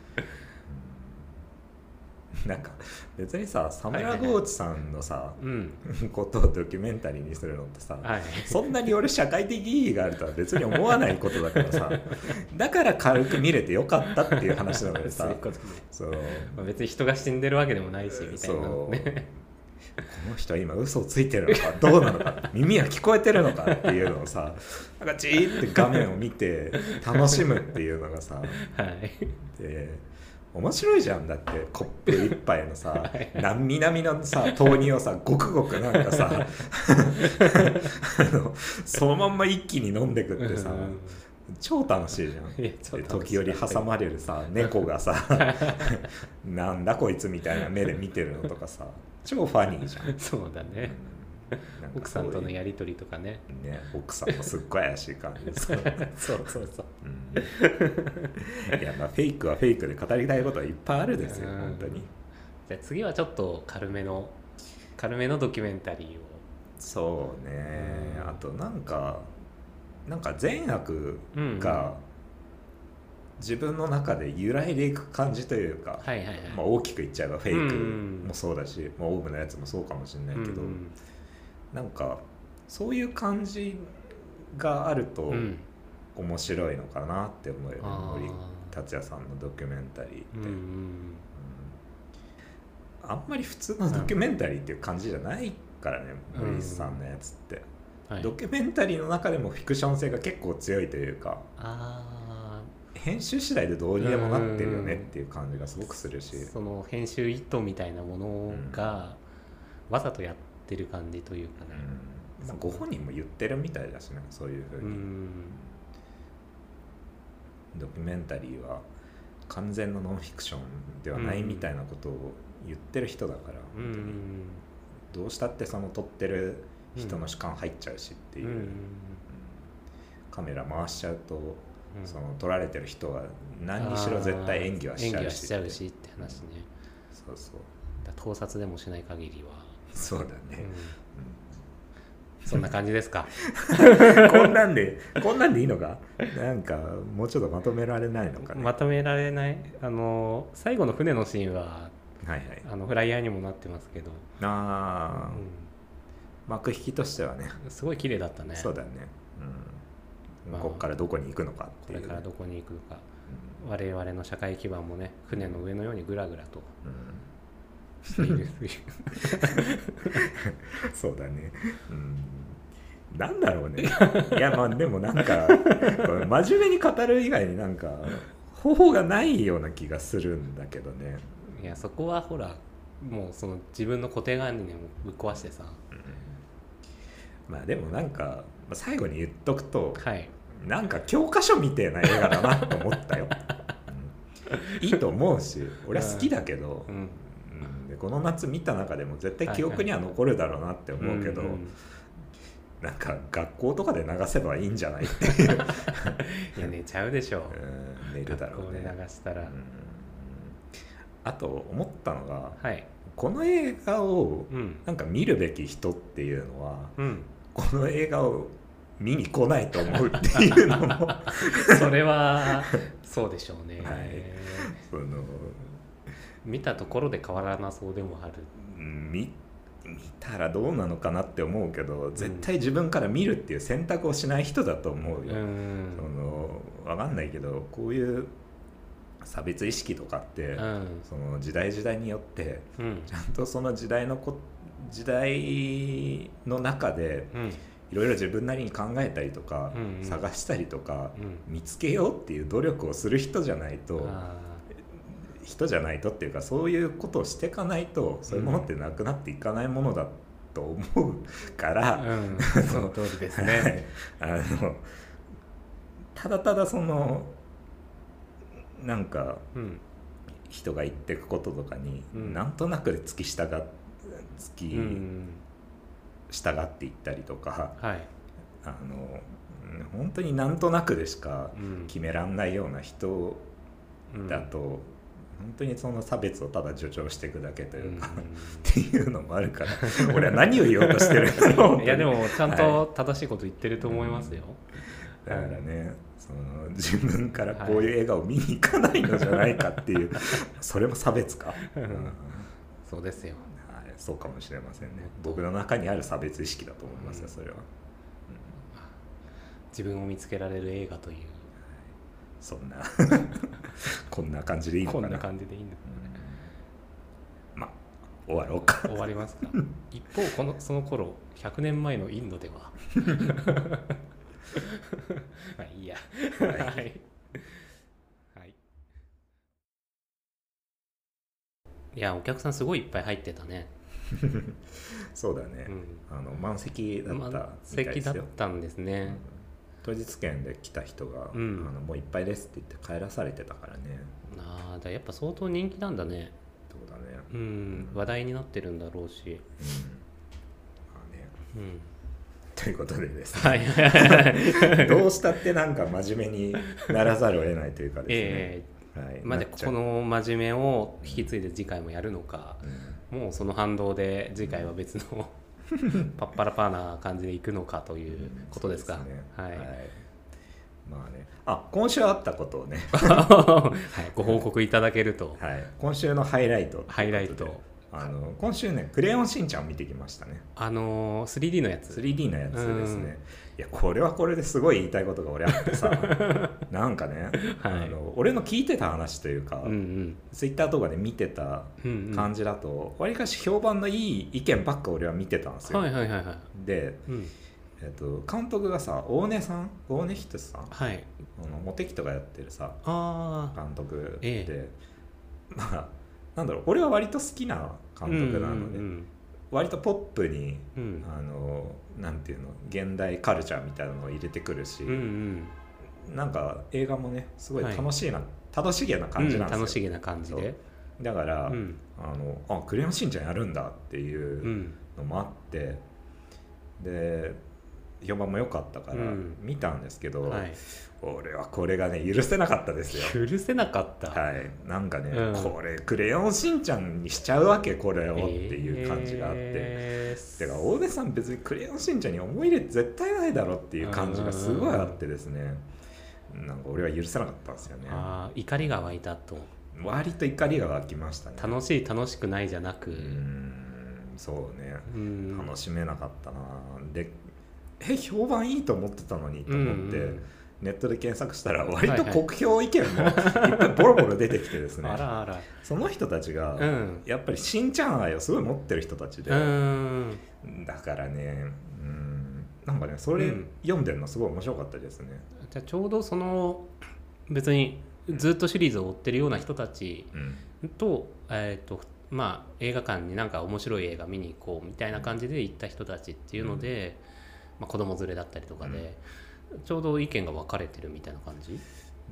なんか別にさサムラゴーチさんのさ、うん。ことをドキュメンタリーにするのってさ、はい。そんなに俺社会的意義があるとは別に思わないことだからさ だから軽く見れてよかったっていう話なのでさそうまあ、別に人が死んでるわけでもないしみたいなね。この人は今嘘をついてるのかどうなのか耳は聞こえてるのかっていうのをさなんかじーって画面を見て楽しむっていうのがさはい。で面白いじゃん。だってコップ一杯のさ はい。並々のさ豆乳をさごくごくなんかさ あのそのまんま一気に飲んでくってさうん超楽しいじゃん。時折挟まれるさ猫がさなんだこいつみたいな目で見てるのとかさ超ファニーじゃん。そうだね。なんか奥さんとのやりり取りとかね。ね奥さんもすっごい怪しい感じ そうそうそう。うん。いやまあフェイクはフェイクで語りたいことはいっぱいあるですようん。本当に。じゃあ次はちょっと軽めの軽めのドキュメンタリーを。そうね。うん。あとなんかなんか善悪うん。が自分の中で揺らいでいく感じというか、まあ、大きく言っちゃえばフェイうん。クもそうだし、まあ、オウムのやつもそうかもしれないけど、うんなんかそういう感じがあるとうん。うん面白いのかなって思うよね、あー。森達也さんのドキュメンタリーって、うんうんあんまり普通のドキュメンタリーっていう感じじゃないからね、うん。森さんのやつって、はい、ドキュメンタリーの中でもフィクション性が結構強いというかあ編集次第でどうにでもなってるよねっていう感じがすごくするし、ーその編集意図みたいなものがわざとやってる感じというかね。うん。まあご本人も言ってるみたいだしねそういうふううに、ん。ドキュメンタリーは完全のノンフィクションではないみたいなことを言ってる人だから、うん。本当に。どうしたってその撮ってる人の主観入っちゃうしっていう、カメラ回しちゃうと、うん。その撮られてる人は何にしろ絶対演技はしちゃうし演技はしちゃうしって話ね、そうそう。盗撮でもしない限りは、そうだうね、ん。そんな感じですか？こんなんでこんなんでいいのか？なんかもうちょっとまとめられないのかね、まとめられない？あの最後の船のシーンははいはい。あのフライヤーにもなってますけど、ああ、う幕引きとしてはね。んすごい綺麗だったね。そうだね、うん。まあ。ここからどこに行くのかっていう。これからどこに行くのか。うん。我々の社会基盤もね船の上のようにぐらぐらと。うん そうだね。うん。なんだろうね。いや、まあでもなんか、真面目に語る以外になんか、方法がないような気がするんだけどね。いやそこはほらもうその自分の固定概念をぶっ壊してさまあでもなんか、まあ最後に言っとくと、はいなんか教科書みたいな映画だなと思ったよ。うんいいと思うし、俺は好きだけど、うんうんでこの夏見た中でも絶対記憶には残るだろうなって思うけど、んんなんか学校とかで流せばいいんじゃないっていう、いや寝ちゃうでしょう。ん寝るだろうね。流したら、うん。あと思ったのがはい。この映画をうん。なんか見るべき人っていうのはうん。この映画を見に来ないと思うっていうのも。それはそうでしょうね、はい。その見たところで変わらなそうでもある。うん見見たらどうなのかなって思うけど絶対自分から見るっていう選択をしない人だと思ううよ。ん。その分かんないけどこういう差別意識とかって、うん。その時代時代によってうん。ちゃんとその時代のこ時代の中でうん。いろいろ自分なりに考えたりとか、うんうん探したりとか、うん見つけようっていう努力をする人じゃないとあ人じゃないとっていうかそういうことをしていかないとそういうものってなくなっていかないものだと思うから、ーうん。その通りですね。はい。あのただただそのなんかうん。人が言ってくこととかに、うん。なんとなくで付き従っ付きうん。従っていったりとか、はい。あのうん本当になんとなくでしかうん。決めらんないような人うん。だと、本当にその差別をただ助長していくだけというか、うっていうのもあるから俺は何を言おうとしてるんだろう。んいやでもちゃんはと正しいこと言ってると思いますよ、だからねその自分からこういう映画を見に行かないのじゃないかっていう、それも差別か、うん。うん。はい、そうですよ。そうかもしれませんね。僕の中にある差別意識だと思いますようん。それは、自分を見つけられる映画というそんな。こんな感じでいいのかな。こんな感じでいいんだ。うん。まあ終わろうか。終わりますか。一方このその頃100年前のインドでは。まあいいや。ははい。い、はい、いやお客さんすごいいっぱい入ってたね、そうだね、うん。あの満席だったみたい席だったんですね。うん当日券で来た人が、うん。あのもういっぱいですって言って帰らされてたからね。ああやっぱ相当人気なんだね。そうだね。うん。話題になってるんだろうし、うん。まあね。うん、ということでですね。はい。どうしたってなんか真面目にならざるを得ないというかですね、ええ。はい。まあ、この真面目を引き継いで次回もやるのか、うん。もうその反動で次回は別の パッパラパーな感じでいくのかということですか。そうね。はい、まあね。あ今週あったことをね、はい、ご報告いただけると、はい、今週のハイライトハイライトあの今週ね「クレヨンしんちゃん」を見てきましたね。あのー 3D のやつ。3D のやつですね、いやこれはこれですごい言いたいことが俺あってさ。なんかね、はい。あの俺の聞いてた話というか、うんうん。ツイッターとかで見てたうんうん。感じだとわり、かし評判のいい意見ばっか俺は見てたんですよ、はいはいはいはい、で、うん、えっと、監督がさ大根さん？大根仁さん？はい。あのモテキとかやってるさ監督で、え。まあなんだろう俺は割と好きな監督なので、うん割とポップにうん。うんあのなんていうの現代カルチャーみたいなのを入れてくるし、うんうん。なんか映画もねすごいはい。楽しいな、楽しげな感じなんですよ、うん楽しげな感じで。だから、うん。あのあクレヨンしんちゃんやるんだっていううん。のもあって、で評判も良かったからうん。見たんですけど、はい。俺はこれがね許せなかったですよ。許せなかった、はい。なんかね、うん。これクレヨンしんちゃんにしちゃうわけこれをっていう感じがあって、えーてか大根さん別にクレヨンしんちゃんに思い入れ絶対ないだろっていう感じがすごいあってですね。なんか俺は許せなかったんですよね。あー怒りが湧いたと。割と怒りが湧きましたね。楽しい楽しくないじゃなく。うーんそうね。うん。楽しめなかったな。でえ評判いいと思ってたのにと思って、うんうん。ネットで検索したら割と酷評意見もいっぱいボロボロ出てきてですね、あらあら。その人たちが、うん。やっぱりしんちゃん愛をすごい持ってる人たちで、うん。だからねうんなんかねそれうん読んでるのすごい面白かったですね、じゃあちょうどその別にずっとシリーズを追ってるような人たちうん。と,、えーとまあ、映画館になんか面白い映画見に行こうみたいな感じで行った人たちっていうので、まあ、子供連れだったりとかで、ちょうど意見が分かれてるみたいな感じ？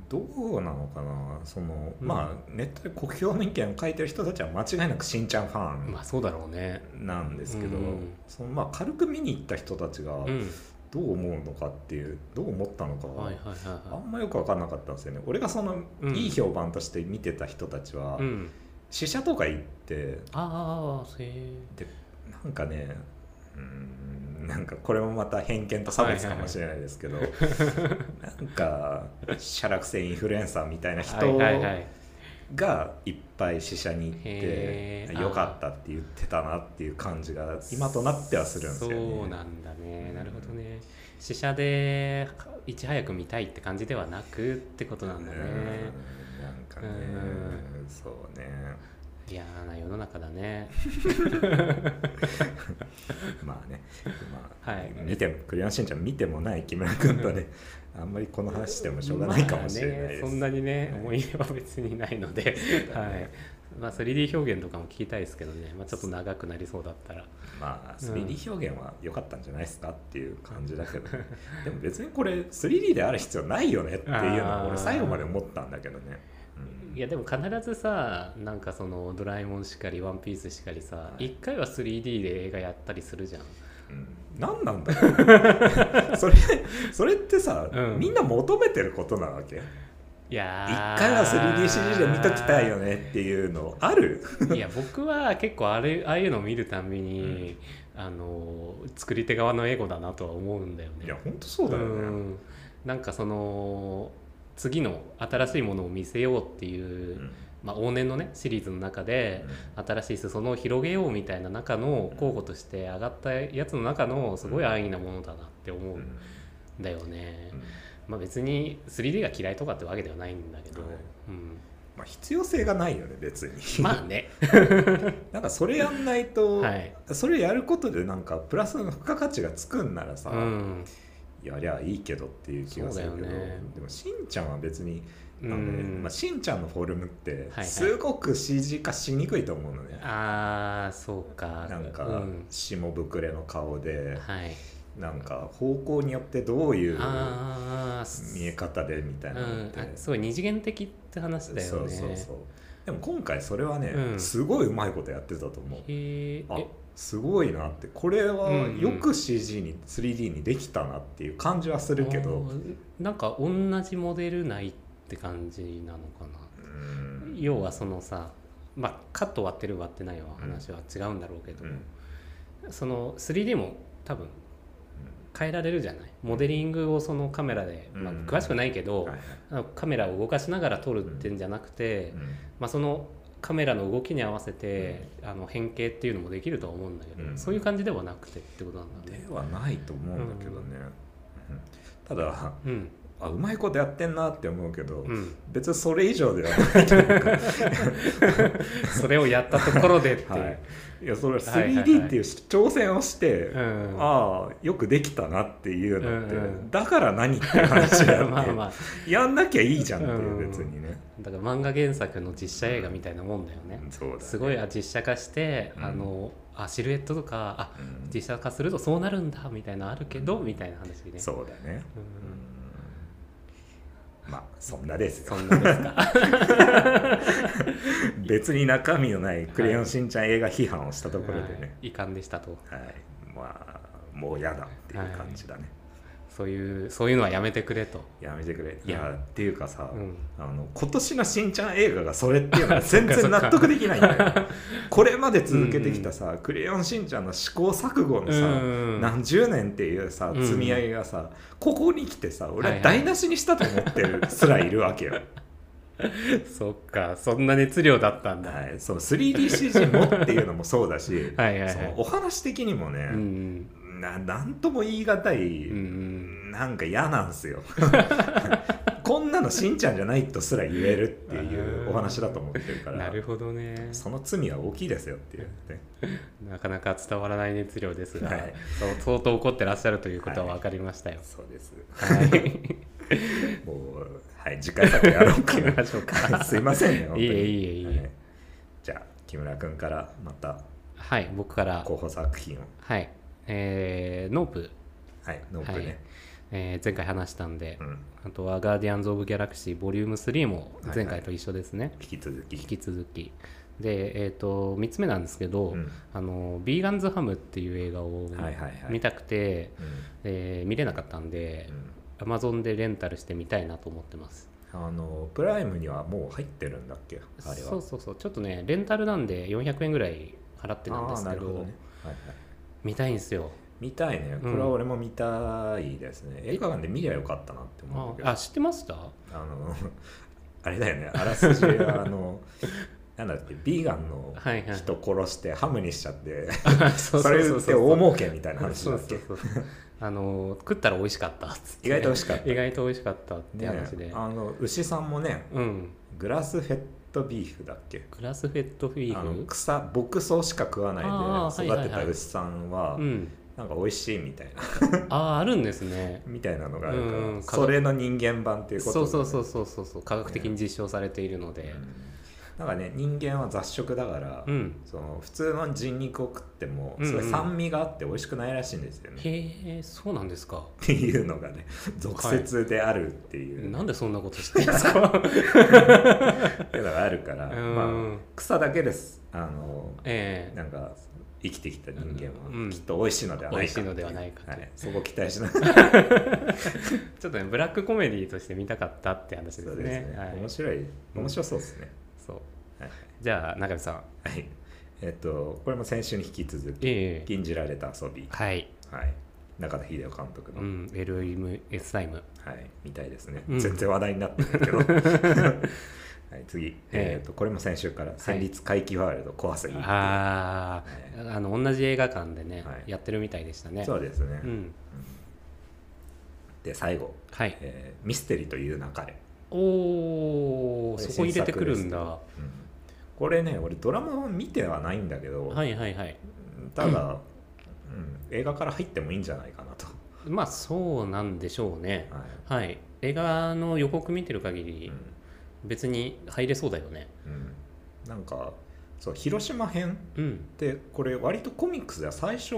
どうなのかな？その、うん。まあネットで酷評の意見を書いてる人たちは間違いなくしんちゃんファンまあそうだろうね。なんですけど、うん。そのまあ軽く見に行った人たちがうん。どう思うのかっていうどう思ったのかは、あはんまよく分かんなかったんですよね。俺がその、うん。いい評判として見てた人たちは、試写とか行ってああでなんかねうーんなんかこれもまた偏見と差別かもしれないですけど、なんかシャラクセインフルエンサーみたいな人はいはいはい。がいっぱい試写に行ってよかったって言ってたなっていう感じが今となってはするんですよね。そうなんだね。なるほどね。試写でいち早く見たいって感じではなくってことなんだね。うんなんかねうそうね嫌な世の中だね。まあね、まあはい。見てもクレヨンしんちゃん見てもない木村君とねあんまりこの話してもしょうがないかもしれないです。まあね、そんなにね思い。入れは別にないので、はい。まあ、3D 表現とかも聞きたいですけどね、まあ、ちょっと長くなりそうだったら。まあうん 3D 表現は良かったんじゃないですかっていう感じだけど、でも別にこれ 3D である必要ないよねっていうのは俺最後まで思ったんだけどね。うんいやでも必ずさなんかその「ドラえもん」しかり「ワンピースしかりさはい。一回は 3D で映画やったりするじゃん。うん。何なんだろう それそれってさ、うん。みんな求めてることなわけ？いや一ー回は 3DCG で見ときたいよねっていうのある？いや僕は結構あれああいうのを見るたびに、あの作り手側のエゴだなとは思うんだよね。いや本当そうだよね、ん。なんかその次の新しいものを見せようっていう、うん。まあ、往年のねシリーズの中で、新しい裾野を広げようみたいな中の候補として上がったやつの中のすごい安易なものだなって思ううんんだよね、うん。まあ、別に 3D が嫌いとかってわけではないんだけど、はい。うん、まあ、必要性がないよね別に。まあね。なんかそれやんないと、はい。それやることでなんかプラスの付加価値がつくんならさ、うんやりゃいいけどっていう気がするけど、ね。でもしんちゃんは別にうなんかねんまあ、しんちゃんのフォルムってはい。すごく CG 化しにくいと思うのね、ああそうか。なんかうん。下膨れの顔で、はい。なんか方向によってどういうああ見え方でみたいなのって、うん、あすごい二次元的って話だよね。そうそうそう。でも今回それはね、うん。すごいうまいことやってたと思う。あへえすごいなって。これはうんうん。よく CG に 3D にできたなっていう感じはするけど、あーなんか同じモデルないって感じなのかな。うん。要はそのさまあカット割ってる割ってないは話は違うんだろうけど、うん。その 3D も多分変えられるじゃない？モデリングをそのカメラで、まあ、うん詳しくないけど、カメラを動かしながら撮るってんじゃなくて、うん。まあ、そのカメラの動きに合わせて、あの変形っていうのもできるとは思うんだけど、うん。そういう感じではなくてってことなんだね。ではないと思うんだけどね、うん。ただうんあうまいことやってんなって思うけど、うん、別にそれ以上ではないというか。それをやったところでっていう、はい、いやそれはいはいはい。3D っていう挑戦をして、うん。ああよくできたなっていうのって、うんうん。だから何って話であって まあまあ。やんなきゃいいじゃんっていう、うん。別にね。だから漫画原作の実写映画みたいなもんだよね、そうだね。すごいあ実写化して、うん。あのあシルエットとかあうん。実写化するとそうなるんだみたいなのあるけど、みたいな話でね。そうだね、うん。うんまあそんなですよ。別に中身のない「クレヨンしんちゃん」映画批判をしたところでね、はい。遺憾でしたと。はい。まあもう嫌だっていう感じだね、そういうそういうのはやめてくれと、やめてくれ。いや。うんっていうかさ、うん。あの今年のしんちゃん映画がそれっていうのは 全然納得できないんだよ。これまで続けてきたさ「クレヨンしんちゃん」の試行錯誤のさ、うん何十年っていうさうん積み上げがさ、ここに来てさ俺はいははい。台無しにしたと思ってるすらいるわけよ、そっかそんな熱量だったんだ、はい、そう 3DCG もっていうのもそうだしはいはいはい。そのお話的にもね、うんななんとも言い難い、なんか嫌なんすよ。こんなのしんちゃんじゃないとすら言えるっていうお話だと思ってるからなるほどね。その罪は大きいですよっていうねなかなか伝わらない熱量ですが、はい。相当怒ってらっしゃるということは分かりましたよ。そうです。はい、もうはい次回作やろうかましょうか。な すいませんね本当に。いいえいいえいいえ。はい。じゃあ木村君からまたはい、僕から、候補作品を。はい、えーノープ、はいノープね、えー前回話したんで、うん。あとはガーディアンズ・オブ・ギャラクシーボリューム3も前回と一緒ですね、引き続き。引き続き。で、えー、と3つ目なんですけど、うん。あのビーガンズ・ハムっていう映画をはいはいはい。見たくて、うん。えー見れなかったんで、うん。Amazon でレンタルしてみたいなと思ってます。あのプライムにはもう入ってるんだっけ？あれは。そうそうそう。ちょっとねレンタルなんで400円ぐらい払ってなんですけど。あーなるほどね、はいはい、見たいんですよ。見たいね。これは俺も見たいですね、映画館で見りゃよかったなって思うんだけど。ああ知ってました？あの あれだよね。あらすじはあの なんだっけ？ビーガンの人殺してハムにしちゃって そそれって大儲けみたいな話だっけ？あの食ったら美味しかったっつって。意外と美味しかった。意外と美味しかったって話で、ね。あの牛さんもねうん。グラスフェットビーフだっけ？グラスフェットフ？ィあのーフ草牧草しか食わないで育てた牛さんはうん。なんか美味しいみたいな。あああるんですね。みたいなのがあるから、うんそれの人間版っていうことそうそううそうそうそうそう。科学的に実証されているので、なんかね人間は雑食だから、うん。その普通の人肉を食ってもうんうん。すごい酸味があって美味しくないらしいんですよね、へえそうなんですか。っていうのがね俗説であるっていう、なんでそんなこと知ってるんですか？っていうのがあるから、うん。まあ、草だけです。あのええ。なんか生きてきた人間うんはきっと美味しいのではないか美味しいのではないかとはい、そこを期待しながら。ちょっとねブラックコメディとして見たかったって話ですね、ね。はい。面白い。面白そうですね、そう。はいじゃあ中見さん。はい。えっとこれも先週に引き続きええ。禁じられた遊び、はい。はい、中田秀夫監督の、うん LMS タイム。はい、みたいですね、うん。全然話題になってないけど。はい次、ええ。えっとこれも先週から戦慄回帰ワールド怖すぎああ、あの同じ映画館でね、はい。やってるみたいでしたね。そうですね、うん。で最後、はい。えーミステリという流れ」おおそこ入れてくるんだ。うん。これね俺ドラマは見てはないんだけど、はいはいはい。ただ、うん映画から入ってもいいんじゃないかなと、まあそうなんでしょうね。はい。はい。映画の予告見てる限うりん。別に入れそうだよね。うん、なんかそう広島編うん。ってこれ割とコミックスでは最初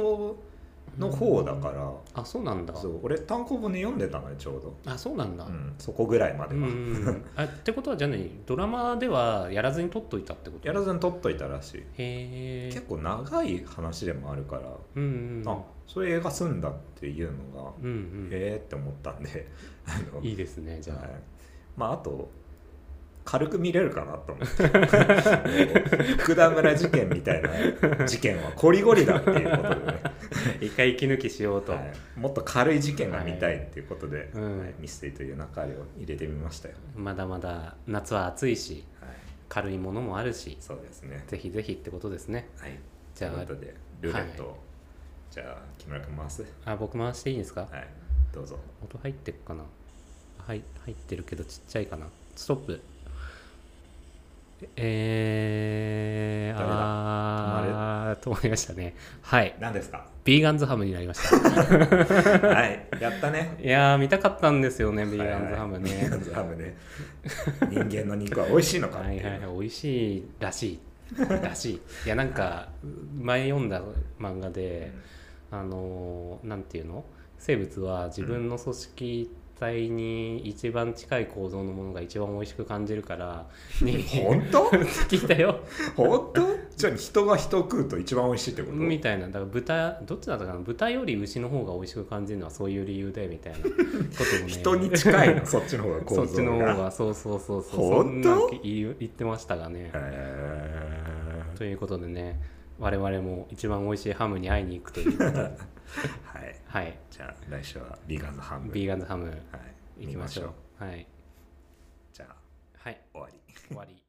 の方だから、あそうなんだ。そう。俺単行本で読んでたのよちょうど、あそうなんだ。うん、そこぐらいまでは、あってことはじゃあ何？ドラマではやらずに撮っといたってこと？やらずに撮っといたらしい。へえ。結構長い話でもあるから、うんうんあそれ映画すんだっていうのが、うんうん。へえって思ったんで。あのいいですねじゃあ、はい。まああと軽く見れるかなと思って。福田村事件みたいな事件はこりごりだっていうことでね、一回息抜きしようと、はい。もっと軽い事件が見たいっていうことで、うん。はいミステリーという中を入れてみましたよ、まだまだ夏は暑いしはい、軽いものもあるしそうですね。ぜひぜひってことですね。はい。じゃあということでルーレットを、じゃあ木村君回す？あ僕回していいんですか？はい。どうぞ。音入ってっかな？はい入ってるけどちっちゃいかな。ストップえー、あー止まりましたね。はい。何ですか？ビーガンズハムになりました。はい。やったね。いやー見たかったんですよねビーガンズハムはいはいビーガねンズハムね。人間の肉は美味しいのか。はいはいはい。美味しいらしい。らしい。いやなんか前読んだ漫画であのーなんていうの？生物は自分の組織体に一番近い構造のものが一番美味しく感じるからに 本当？聞いたよ。本当？じゃあ人が人を食うと一番美味しいってこと？みたいな。だから豚どっちだったかな？豚より牛の方が美味しく感じるのはそういう理由でみたいなことをね。人に近いの？そっちの方が構造が。そっちの方がそうそうそうそう。本当？そん言言ってましたがね。へということでね我々も一番美味しいハムに会いに行くということで。ー はい。はい。じゃあ来週はビーガンズハム。ビーガンズハム。はい。行きましょう。見はい。じゃあはい。終わり。終わり